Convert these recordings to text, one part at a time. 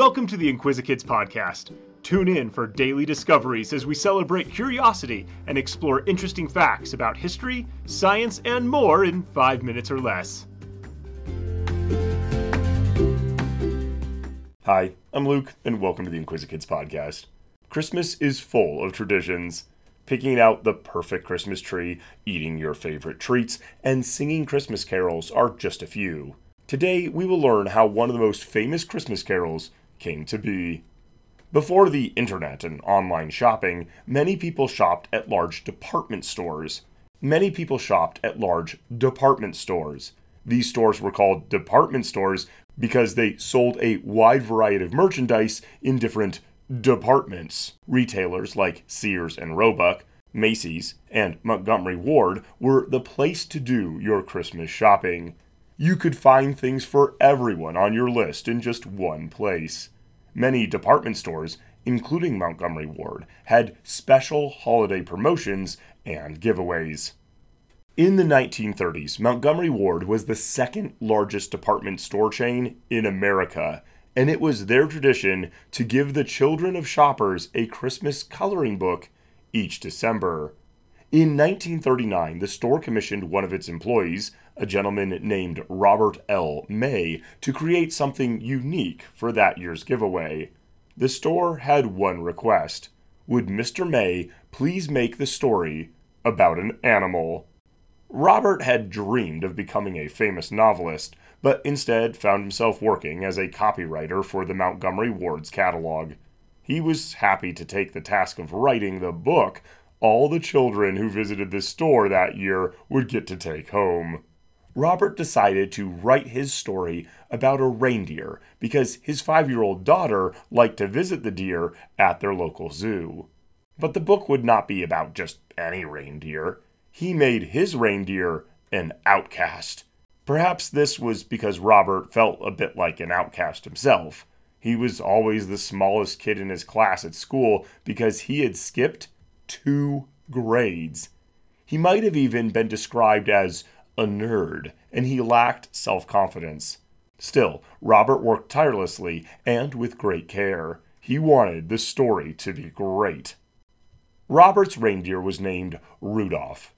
Welcome to the Inquisikids podcast. Tune in for daily discoveries as we celebrate curiosity and explore interesting facts about history, science, and more in five minutes or less. Hi, I'm Luke, and welcome to the Inquisikids podcast. Christmas is full of traditions. Picking out the perfect Christmas tree, eating your favorite treats, and singing Christmas carols are just a few. Today, we will learn how one of the most famous Christmas carols came to be. Before the internet and online shopping, many people shopped at large department stores. Many people shopped at large department stores. These stores were called department stores because they sold a wide variety of merchandise in different departments. Retailers like Sears and Roebuck, Macy's, and Montgomery Ward were the place to do your Christmas shopping you could find things for everyone on your list in just one place. Many department stores, including Montgomery Ward, had special holiday promotions and giveaways. In the 1930s, Montgomery Ward was the second largest department store chain in America, and it was their tradition to give the children of shoppers a Christmas coloring book each December. In 1939, the store commissioned one of its employees, a gentleman named Robert L. May, to create something unique for that year's giveaway. The store had one request Would Mr. May please make the story about an animal? Robert had dreamed of becoming a famous novelist, but instead found himself working as a copywriter for the Montgomery Ward's catalog. He was happy to take the task of writing the book all the children who visited the store that year would get to take home. Robert decided to write his story about a reindeer because his five year old daughter liked to visit the deer at their local zoo. But the book would not be about just any reindeer. He made his reindeer an outcast. Perhaps this was because Robert felt a bit like an outcast himself. He was always the smallest kid in his class at school because he had skipped two grades. He might have even been described as a nerd, and he lacked self confidence. Still, Robert worked tirelessly and with great care. He wanted the story to be great. Robert's reindeer was named Rudolph.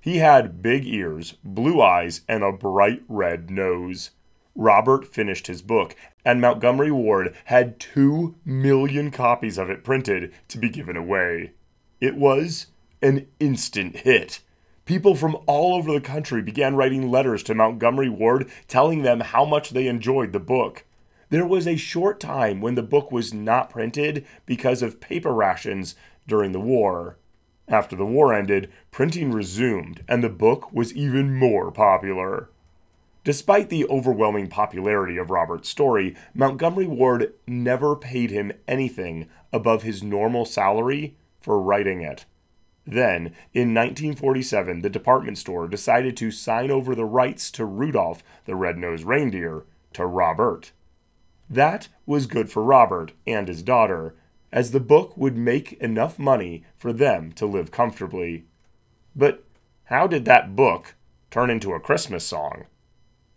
He had big ears, blue eyes, and a bright red nose. Robert finished his book, and Montgomery Ward had two million copies of it printed to be given away. It was an instant hit. People from all over the country began writing letters to Montgomery Ward telling them how much they enjoyed the book. There was a short time when the book was not printed because of paper rations during the war. After the war ended, printing resumed, and the book was even more popular. Despite the overwhelming popularity of Robert's story, Montgomery Ward never paid him anything above his normal salary for writing it. Then, in 1947, the department store decided to sign over the rights to Rudolph the Red-Nosed Reindeer to Robert. That was good for Robert and his daughter, as the book would make enough money for them to live comfortably. But how did that book turn into a Christmas song?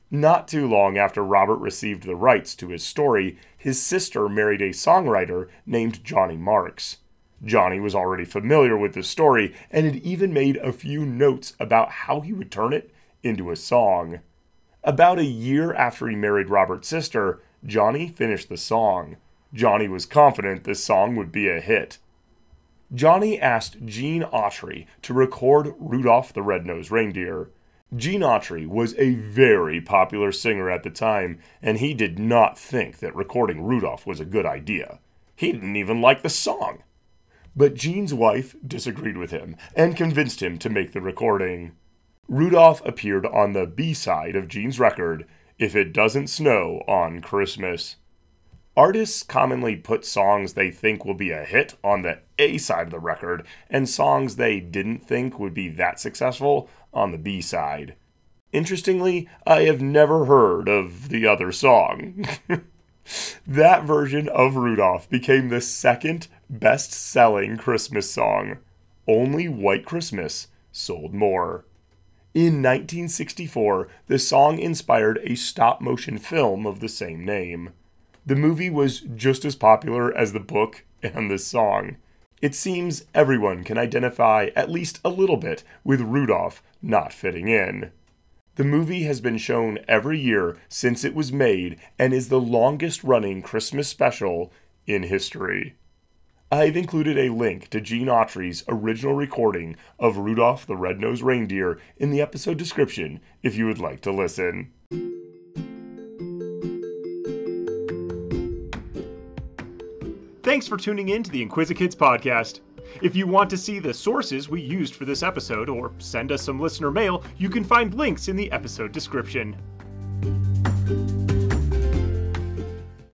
Not too long after Robert received the rights to his story, his sister married a songwriter named Johnny Marks. Johnny was already familiar with the story and had even made a few notes about how he would turn it into a song. About a year after he married Robert's sister, Johnny finished the song. Johnny was confident this song would be a hit. Johnny asked Gene Autry to record Rudolph the Red-Nosed Reindeer. Gene Autry was a very popular singer at the time, and he did not think that recording Rudolph was a good idea. He didn't even like the song. But Gene's wife disagreed with him and convinced him to make the recording. Rudolph appeared on the B side of Gene's record, If It Doesn't Snow on Christmas. Artists commonly put songs they think will be a hit on the A side of the record and songs they didn't think would be that successful on the B side. Interestingly, I have never heard of the other song. that version of Rudolph became the second best selling Christmas song. Only White Christmas sold more. In 1964, the song inspired a stop motion film of the same name. the movie was just as popular as the book and the song. It seems everyone can identify at least a little bit with Rudolph not fitting in. The movie has been shown every year since it was made and is the longest running Christmas special in history. I've included a link to Gene Autry's original recording of Rudolph the Red-Nosed Reindeer in the episode description if you would like to listen. Thanks for tuning in to the Inquisikids podcast. If you want to see the sources we used for this episode or send us some listener mail, you can find links in the episode description.